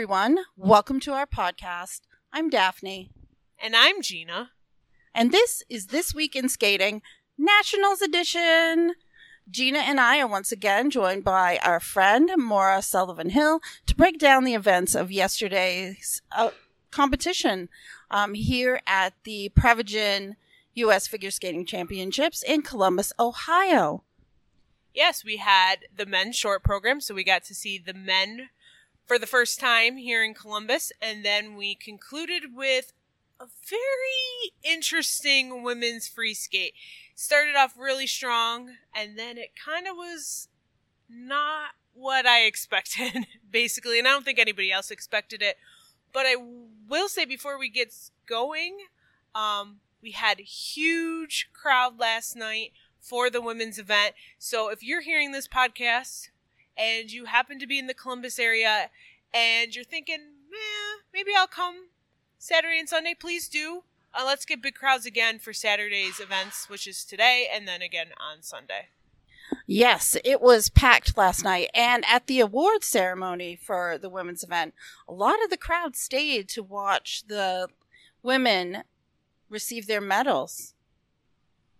everyone. Welcome to our podcast. I'm Daphne. And I'm Gina. And this is This Week in Skating Nationals Edition. Gina and I are once again joined by our friend Maura Sullivan Hill to break down the events of yesterday's uh, competition um, here at the Prevagen U.S. Figure Skating Championships in Columbus, Ohio. Yes, we had the men's short program, so we got to see the men for the first time here in Columbus, and then we concluded with a very interesting women's free skate. Started off really strong, and then it kind of was not what I expected, basically, and I don't think anybody else expected it. But I will say before we get going, um, we had a huge crowd last night for the women's event. So if you're hearing this podcast and you happen to be in the Columbus area and you're thinking, eh, maybe I'll come Saturday and Sunday, please do. Uh, let's get big crowds again for Saturday's events, which is today and then again on Sunday. Yes, it was packed last night. And at the awards ceremony for the women's event, a lot of the crowd stayed to watch the women receive their medals.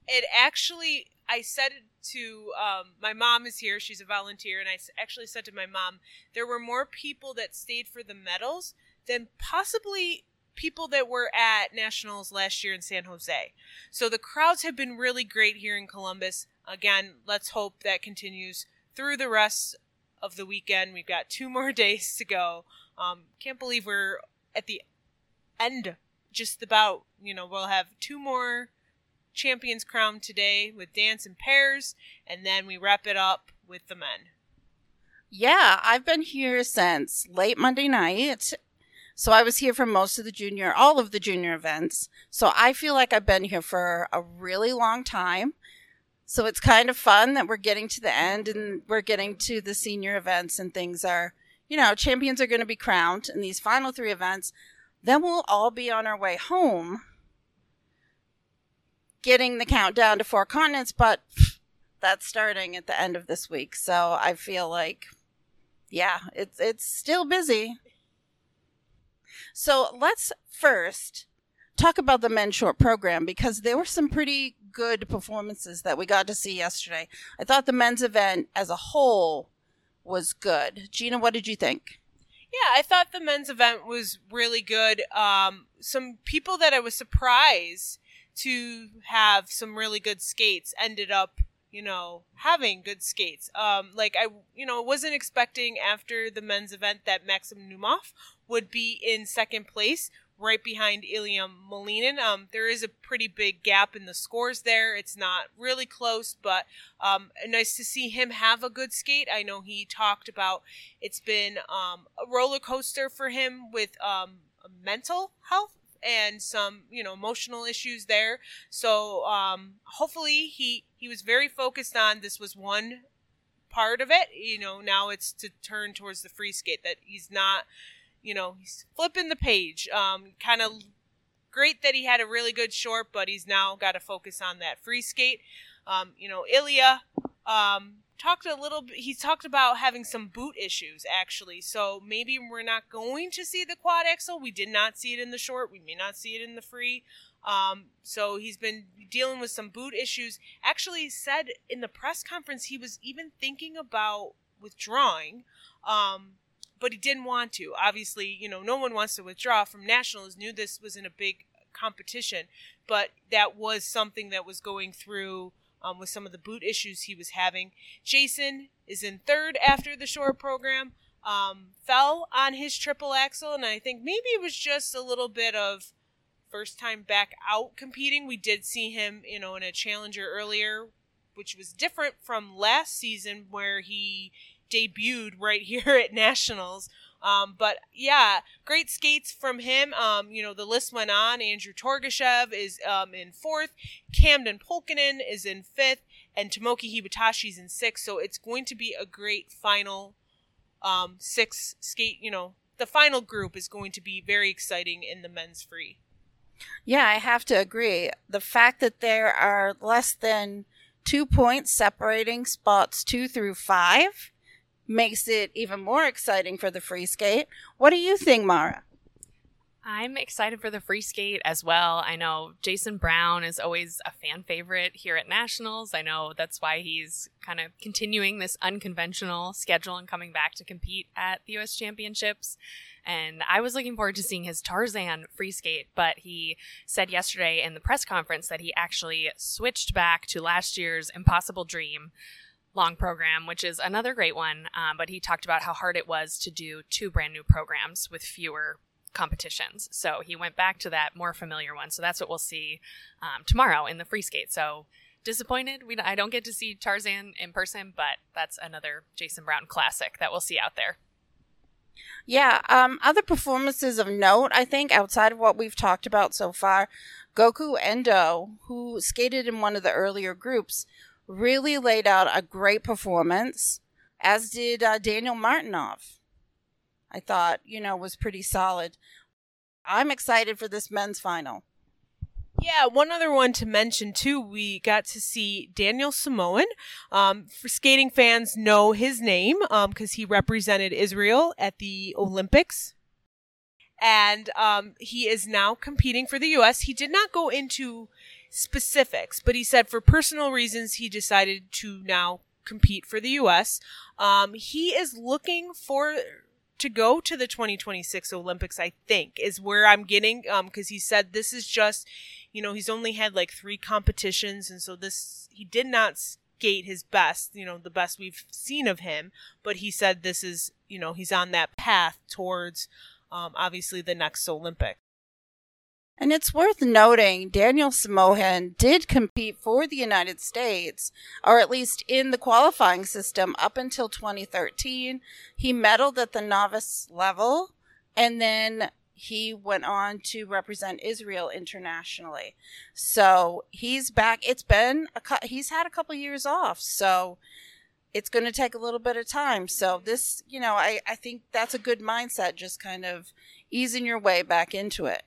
It actually, I said to um, my mom is here. She's a volunteer, and I actually said to my mom, there were more people that stayed for the medals than possibly people that were at nationals last year in San Jose. So the crowds have been really great here in Columbus. Again, let's hope that continues through the rest of the weekend. We've got two more days to go. Um, can't believe we're at the end, just about. You know, we'll have two more champions crowned today with dance and pairs, and then we wrap it up with the men. Yeah, I've been here since late Monday night. So I was here for most of the junior, all of the junior events. So I feel like I've been here for a really long time. So it's kind of fun that we're getting to the end and we're getting to the senior events and things are, you know, champions are going to be crowned in these final three events. Then we'll all be on our way home getting the countdown to four continents, but that's starting at the end of this week. So I feel like, yeah, it's it's still busy. So let's first talk about the men's short program because there were some pretty good performances that we got to see yesterday. I thought the men's event as a whole was good. Gina, what did you think? Yeah, I thought the men's event was really good. Um, some people that I was surprised to have some really good skates ended up you know having good skates um like i you know wasn't expecting after the men's event that maxim naumov would be in second place right behind Ilya Malinin. Um, there is a pretty big gap in the scores there. It's not really close, but um, nice to see him have a good skate. I know he talked about it's been um, a roller coaster for him with um, mental health and some you know emotional issues there. So um hopefully he he was very focused on this was one part of it. You know now it's to turn towards the free skate that he's not you know he's flipping the page. Um kind of great that he had a really good short but he's now got to focus on that free skate. Um you know ilya um talked a little he's talked about having some boot issues actually. So maybe we're not going to see the quad axel we did not see it in the short. We may not see it in the free. Um, so he's been dealing with some boot issues. Actually said in the press conference he was even thinking about withdrawing um, but he didn't want to. Obviously you know no one wants to withdraw from nationals. Knew this was in a big competition but that was something that was going through um, with some of the boot issues he was having. Jason is in third after the short program. Um, fell on his triple axel, and I think maybe it was just a little bit of first time back out competing. We did see him, you know, in a challenger earlier, which was different from last season where he debuted right here at nationals. Um, but yeah, great skates from him. Um, you know, the list went on. Andrew Torgashev is um, in fourth. Camden Pulkinen is in fifth. And Tomoki is in sixth. So it's going to be a great final um, six skate. You know, the final group is going to be very exciting in the men's free. Yeah, I have to agree. The fact that there are less than two points separating spots two through five makes it even more exciting for the free skate. What do you think, Maura? I'm excited for the free skate as well. I know Jason Brown is always a fan favorite here at Nationals. I know that's why he's kind of continuing this unconventional schedule and coming back to compete at the US Championships. And I was looking forward to seeing his Tarzan free skate, but he said yesterday in the press conference that he actually switched back to last year's Impossible Dream long program, which is another great one. Um, but he talked about how hard it was to do two brand new programs with fewer competitions. So he went back to that more familiar one. So that's what we'll see um, tomorrow in the free skate. So disappointed we I don't get to see Tarzan in person, but that's another Jason Brown classic that we'll see out there. Yeah, um, other performances of note, I think, outside of what we've talked about so far, Goku Endo, who skated in one of the earlier groups, really laid out a great performance, as did uh, Daniel Martynov. I thought, you know, was pretty solid. I'm excited for this men's final. Yeah, one other one to mention too. We got to see Daniel Samohin. Um, for skating fans, know his name because um, he represented Israel at the Olympics, and um, he is now competing for the U.S. He did not go into specifics, but he said for personal reasons he decided to now compete for the U.S. Um, he is looking for to go to the 2026 Olympics, I think, is where I'm getting, um, cause he said this is just, you know, he's only had like three competitions. And so this, he did not skate his best, you know, the best we've seen of him. But he said this is, you know, he's on that path towards, um, obviously the next Olympic. And it's worth noting Daniel Samohin did compete for the United States, or at least in the qualifying system up until 2013. He medaled at the novice level, and then he went on to represent Israel internationally. So he's back. It's been a, he's had a couple years off. So it's going to take a little bit of time. So this, you know, I, I think that's a good mindset, just kind of easing your way back into it.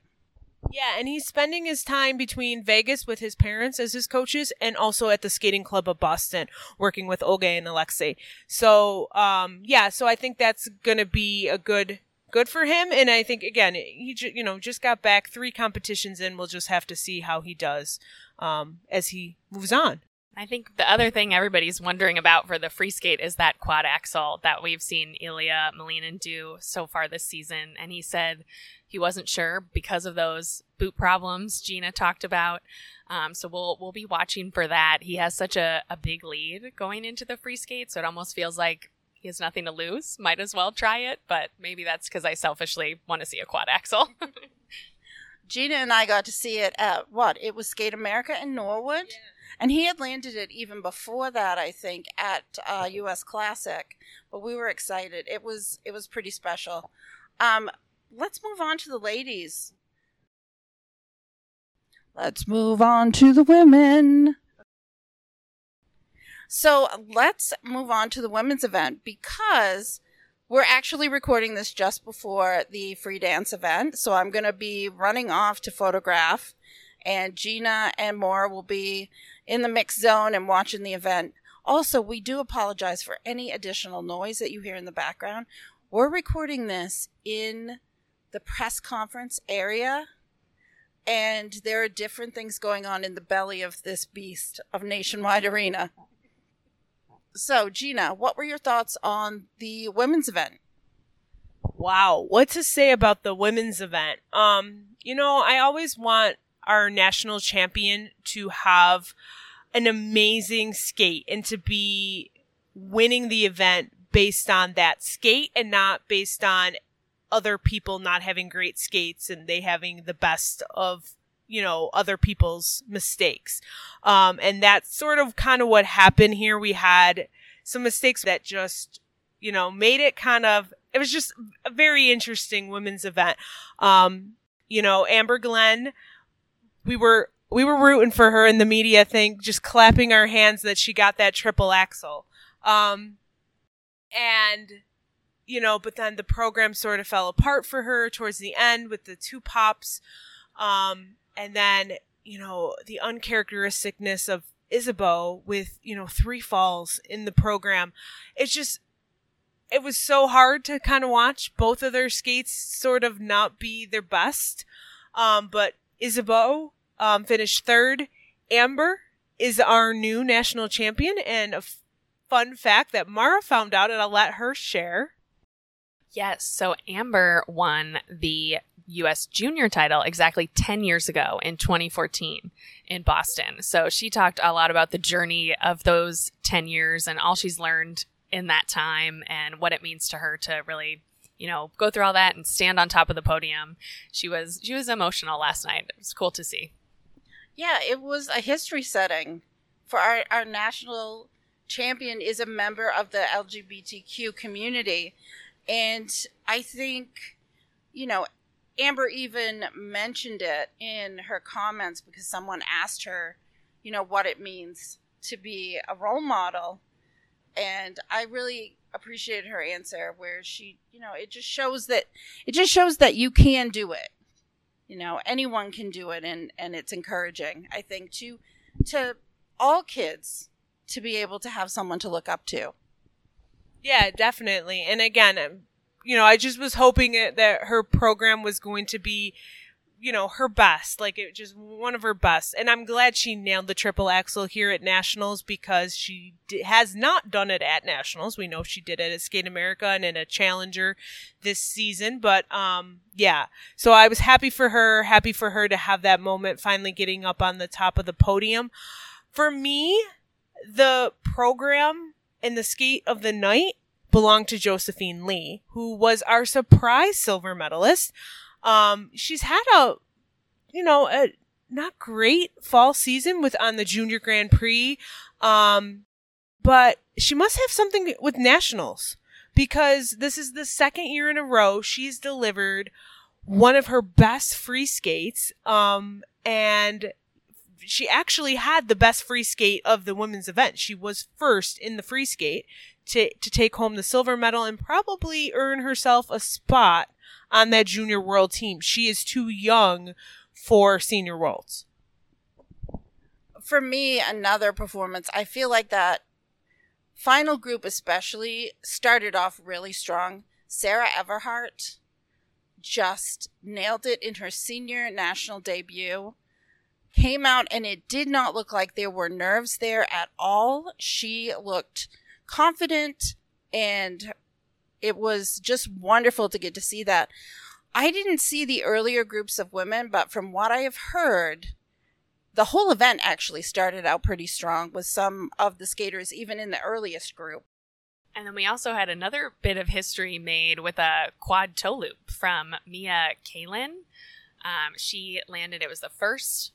Yeah, and he's spending his time between Vegas with his parents as his coaches and also at the skating club of Boston working with Olga and Alexei. So, um, yeah, so I think that's going to be a good good for him and I think again, he ju- you know, just got back 3 competitions in. We'll just have to see how he does um, as he moves on. I think the other thing everybody's wondering about for the free skate is that quad axel that we've seen Ilya Malinin do so far this season. And he said he wasn't sure because of those boot problems Gina talked about. Um, so we'll we'll be watching for that. He has such a, a big lead going into the free skate, so it almost feels like he has nothing to lose. Might as well try it, but maybe that's because I selfishly want to see a quad axel. Gina and I got to see it at what? It was Skate America in Norwood. Yeah and he had landed it even before that i think at uh, us classic. But we were excited. It was it was pretty special. Um, let's move on to the ladies. Let's move on to the women. So let's move on to the women's event because we're actually recording this just before the free dance event. So i'm going to be running off to photograph and Gina and Maura will be in the mix zone and watching the event. Also, we do apologize for any additional noise that you hear in the background. We're recording this in the press conference area, and there are different things going on in the belly of this beast of Nationwide Arena. So, Gina, what were your thoughts on the women's event? Wow, what to say about the women's event? Um, you know, I always want our national champion to have an amazing skate and to be winning the event based on that skate and not based on other people not having great skates and they having the best of you know other people's mistakes. Um, and that's sort of kind of what happened here. We had some mistakes that just you know made it kind of it was just a very interesting women's event. Um, you know amber glenn we were we were rooting for her in the media thing, just clapping our hands that she got that triple axel. Um, and you know, but then the program sort of fell apart for her towards the end with the two pops. Um, and then, you know, the uncharacteristicness of Isabeau with, you know, three falls in the program. It's just, it was so hard to kind of watch both of their skates sort of not be their best. Um, but Isabeau um, finished third. Amber is our new national champion, and a f- fun fact that Maura found out, and I'll let her share. Yes. So Amber won the U.S. junior title exactly 10 years ago in 2014 in Boston. So she talked a lot about the journey of those 10 years and all she's learned in that time and what it means to her to really you know go through all that and stand on top of the podium she was she was emotional last night it was cool to see Yeah, it was a history setting for our, our national champion is a member of the LGBTQ community. And I think, you know, Amber even mentioned it in her comments because someone asked her, you know, what it means to be a role model. And I really appreciated her answer where she, you know, it just shows that it just shows that you can do it you know anyone can do it and and it's encouraging i think to to all kids to be able to have someone to look up to Yeah, definitely. And again, um, you know, I just was hoping that her program was going to be, you know, her best, like it just one of her best. And I'm glad she nailed the triple axel here at nationals because she d- has not done it at nationals. We know she did it at Skate America and in a challenger this season, but um yeah. So I was happy for her, happy for her to have that moment finally getting up on the top of the podium. For me, the program and the skate of the night belonged to Josephine Lee, who was our surprise silver medalist. Um, she's had a, you know, a not great fall season with on the Junior Grand Prix, um, but she must have something with nationals because this is the second year in a row she's delivered one of her best free skates, um, and she actually had the best free skate of the women's event. She was first in the free skate to to take home the silver medal and probably earn herself a spot on that junior world team. She is too young for senior worlds. for me another performance i feel like that final group especially started off really strong sarah everhardt just nailed it in her senior national debut came out and it did not look like there were nerves there at all she looked confident and it was just wonderful to get to see that i didn't see the earlier groups of women but from what i have heard the whole event actually started out pretty strong with some of the skaters even in the earliest group And then we also had another bit of history made with a quad toe loop from Mia Kalin. Um, she landed, it was the first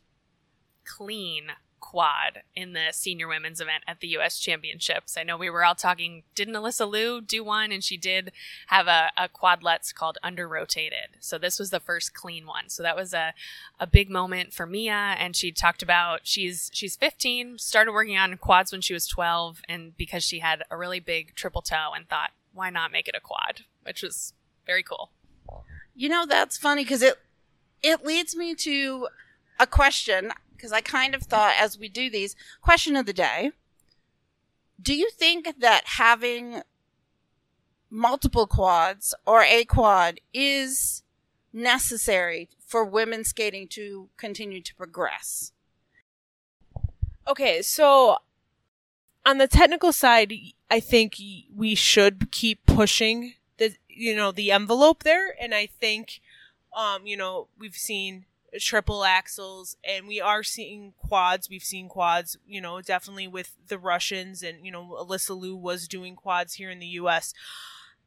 clean quad in the senior women's event at the U.S. Championships. I know we were all talking, didn't Alyssa Liu do one? And she did have a, a quadlets called under rotated. So this was the first clean one. So that was a, a big moment for Mia. And she talked about she's she's 15, started working on quads when she was 12, and because she had a really big triple toe and thought, why not make it a quad? Which was very cool. You know, that's funny because it it leads me to a question because I kind of thought as we do these question of the day. Do you think that having multiple quads or a quad is necessary for women skating to continue to progress? Okay, so on the technical side, I think we should keep pushing the you know the envelope there, and I think um you know we've seen triple axels and we are seeing quads. We've seen quads you know definitely with the russians and you know alyssa liu was doing quads here in the us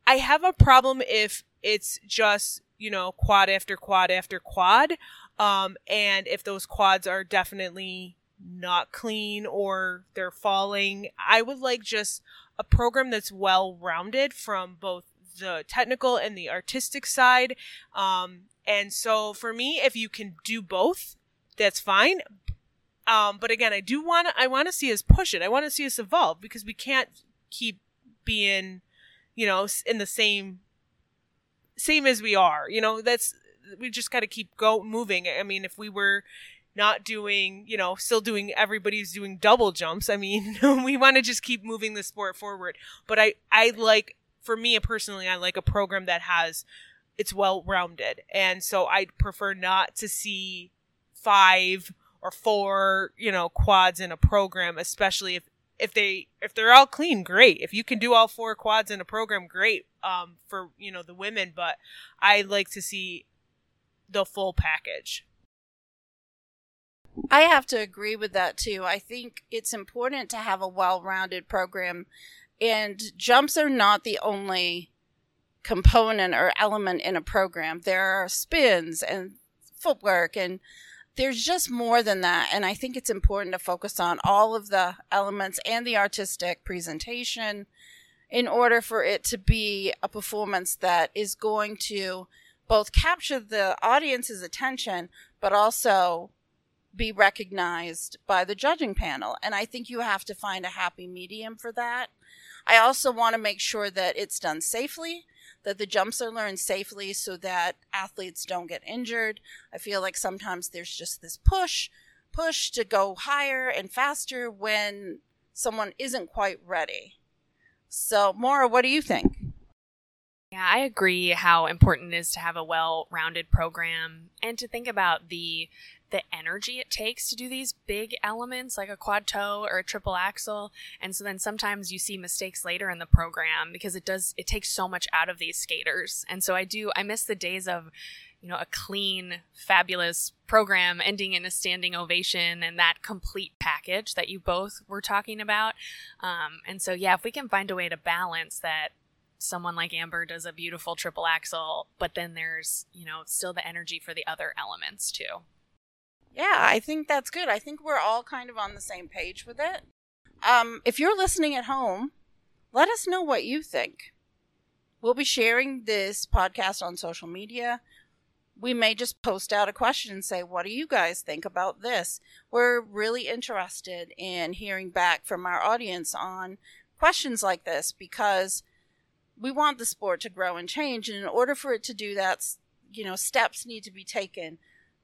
i have a problem if it's just you know quad after quad after quad um and if those quads are definitely not clean or they're falling. I would like just a program that's well rounded from both the technical and the artistic side um and so for me, if you can do both, that's fine. Um, but again, I do want I want to see us push it. I want to see us evolve because we can't keep being, you know, in the same, same as we are. You know, that's, we just got to keep go moving. I mean, if we were not doing, you know, still doing, everybody's doing double jumps. I mean, we want to just keep moving the sport forward. But I, I like for me personally, I like a program that has it's well rounded, and so I prefer not to see five or four, you know, quads in a program, especially if if they if they're all clean, great. If you can do all four quads in a program, great. Um, for you know the women, but I like to see the full package. I have to agree with that too. I think it's important to have a well-rounded program, and jumps are not the only component or element in a program. There are spins and footwork and there's just more than that. And I think it's important to focus on all of the elements and the artistic presentation in order for it to be a performance that is going to both capture the audience's attention, but also be recognized by the judging panel. And I think you have to find a happy medium for that. I also want to make sure that it's done safely that the jumps are learned safely so that athletes don't get injured. I feel like sometimes there's just this push, push to go higher and faster when someone isn't quite ready. So, Maura, what do you think? Yeah, I agree how important it is to have a well rounded program and to think about the the energy it takes to do these big elements like a quad toe or a triple axel and so then sometimes you see mistakes later in the program because it does it takes so much out of these skaters. And so i do i miss the days of you know a clean fabulous program ending in a standing ovation and that complete package that you both were talking about. Um, and so yeah if we can find a way to balance that someone like amber does a beautiful triple axel but then there's you know still the energy for the other elements too yeah, I think that's good. I think we're all kind of on the same page with it. Um, if you're listening at home, let us know what you think. We'll be sharing this podcast on social media. We may just post out a question and say, What do you guys think about this? We're really interested in hearing back from our audience on questions like this because we want the sport to grow and change. And in order for it to do that, you know, steps need to be taken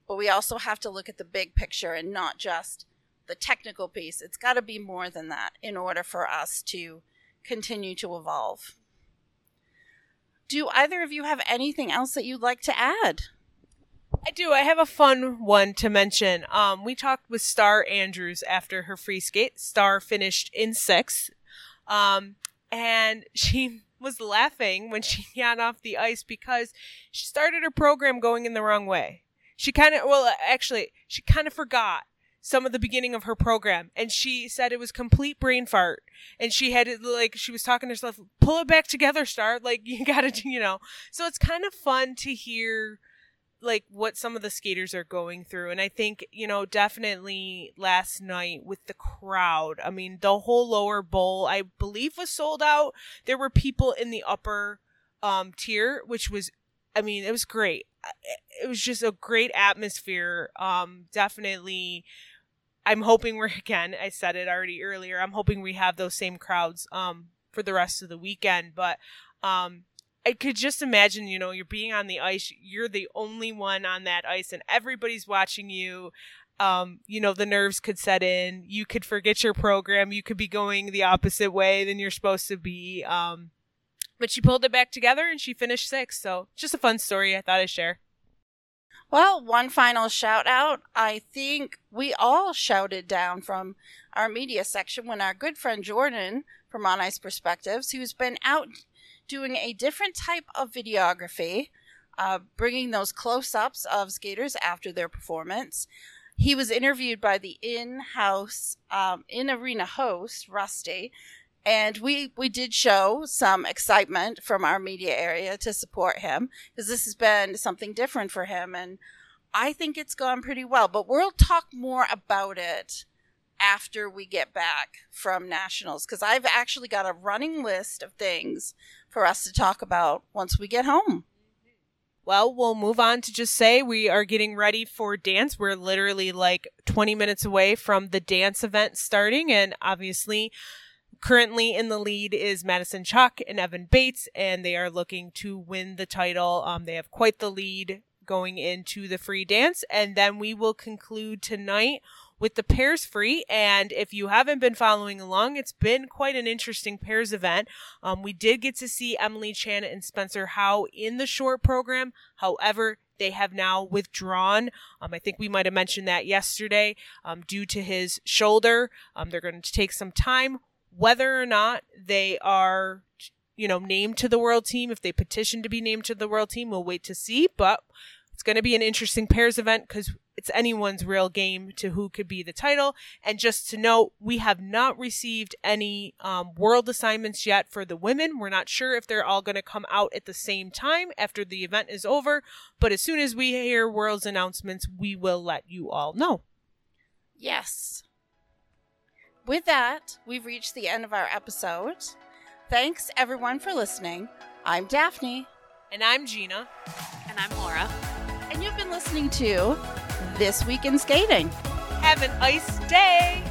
but we also have to look at the big picture and not just the technical piece. It's got to be more than that in order for us to continue to evolve. Do either of you have anything else that you'd like to add? I do. I have a fun one to mention. Um, we talked with Star Andrews after her free skate. Star finished in sixth. Um, and she was laughing when she got off the ice because she started her program going in the wrong way she kind of well actually she kind of forgot some of the beginning of her program and she said it was complete brain fart and she had it like she was talking to herself pull it back together star like you gotta you know? So it's kind of fun to hear like what some of the skaters are going through and i think you know definitely last night with the crowd i mean the whole lower bowl i believe was sold out. There were people in the upper um tier which was i mean it was great it was just a great atmosphere. Um, definitely. I'm hoping we're again. I said it already earlier. I'm hoping we have those same crowds um for the rest of the weekend. But um, I could just imagine, you know, you're being on the ice. You're the only one on that ice, and everybody's watching you. Um, you know, the nerves could set in. You could forget your program. You could be going the opposite way than you're supposed to be. Um, but she pulled it back together and she finished sixth. So just a fun story I thought I'd share. Well, one final shout out. I think we all shouted down from our media section when our good friend Jordan from On Ice Perspectives, who's been out doing a different type of videography, uh, bringing those close ups of skaters after their performance. He was interviewed by the in house, um, in arena host, Rusty, and we we did show some excitement from our media area to support him because this has been something different for him and i think it's gone pretty well but we'll talk more about it after we get back from nationals because i've actually got a running list of things for us to talk about once we get home well, we'll move on to just say we are getting ready for dance. We're literally like 20 minutes away from the dance event starting. And obviously, currently in the lead is Madison Chock and Evan Bates, and they are looking to win the title. Um, they have quite the lead going into the free dance, and then we will conclude tonight with the pairs free. And if you haven't been following along, it's been quite an interesting pairs event. Um, we did get to see Emily Chan and Spencer Howe in the short program. However, they have now withdrawn. Um, I think we might have mentioned that yesterday um, due to his shoulder. Um, they're going to take some time. Whether or not they are, you know, named to the world team, if they petition to be named to the world team, we'll wait to see. But it's going to be an interesting pairs event because it's anyone's real game to who could be the title. And just to note, we have not received any um, world assignments yet for the women. We're not sure if they're all going to come out at the same time after the event is over. But as soon as we hear world's announcements, we will let you all know. Yes. With that, we've reached the end of our episode. Thanks everyone for listening. I'm Daphne. And I'm Gina. And I'm Maura. And you've been listening to This Week in Skating. Have an ice day.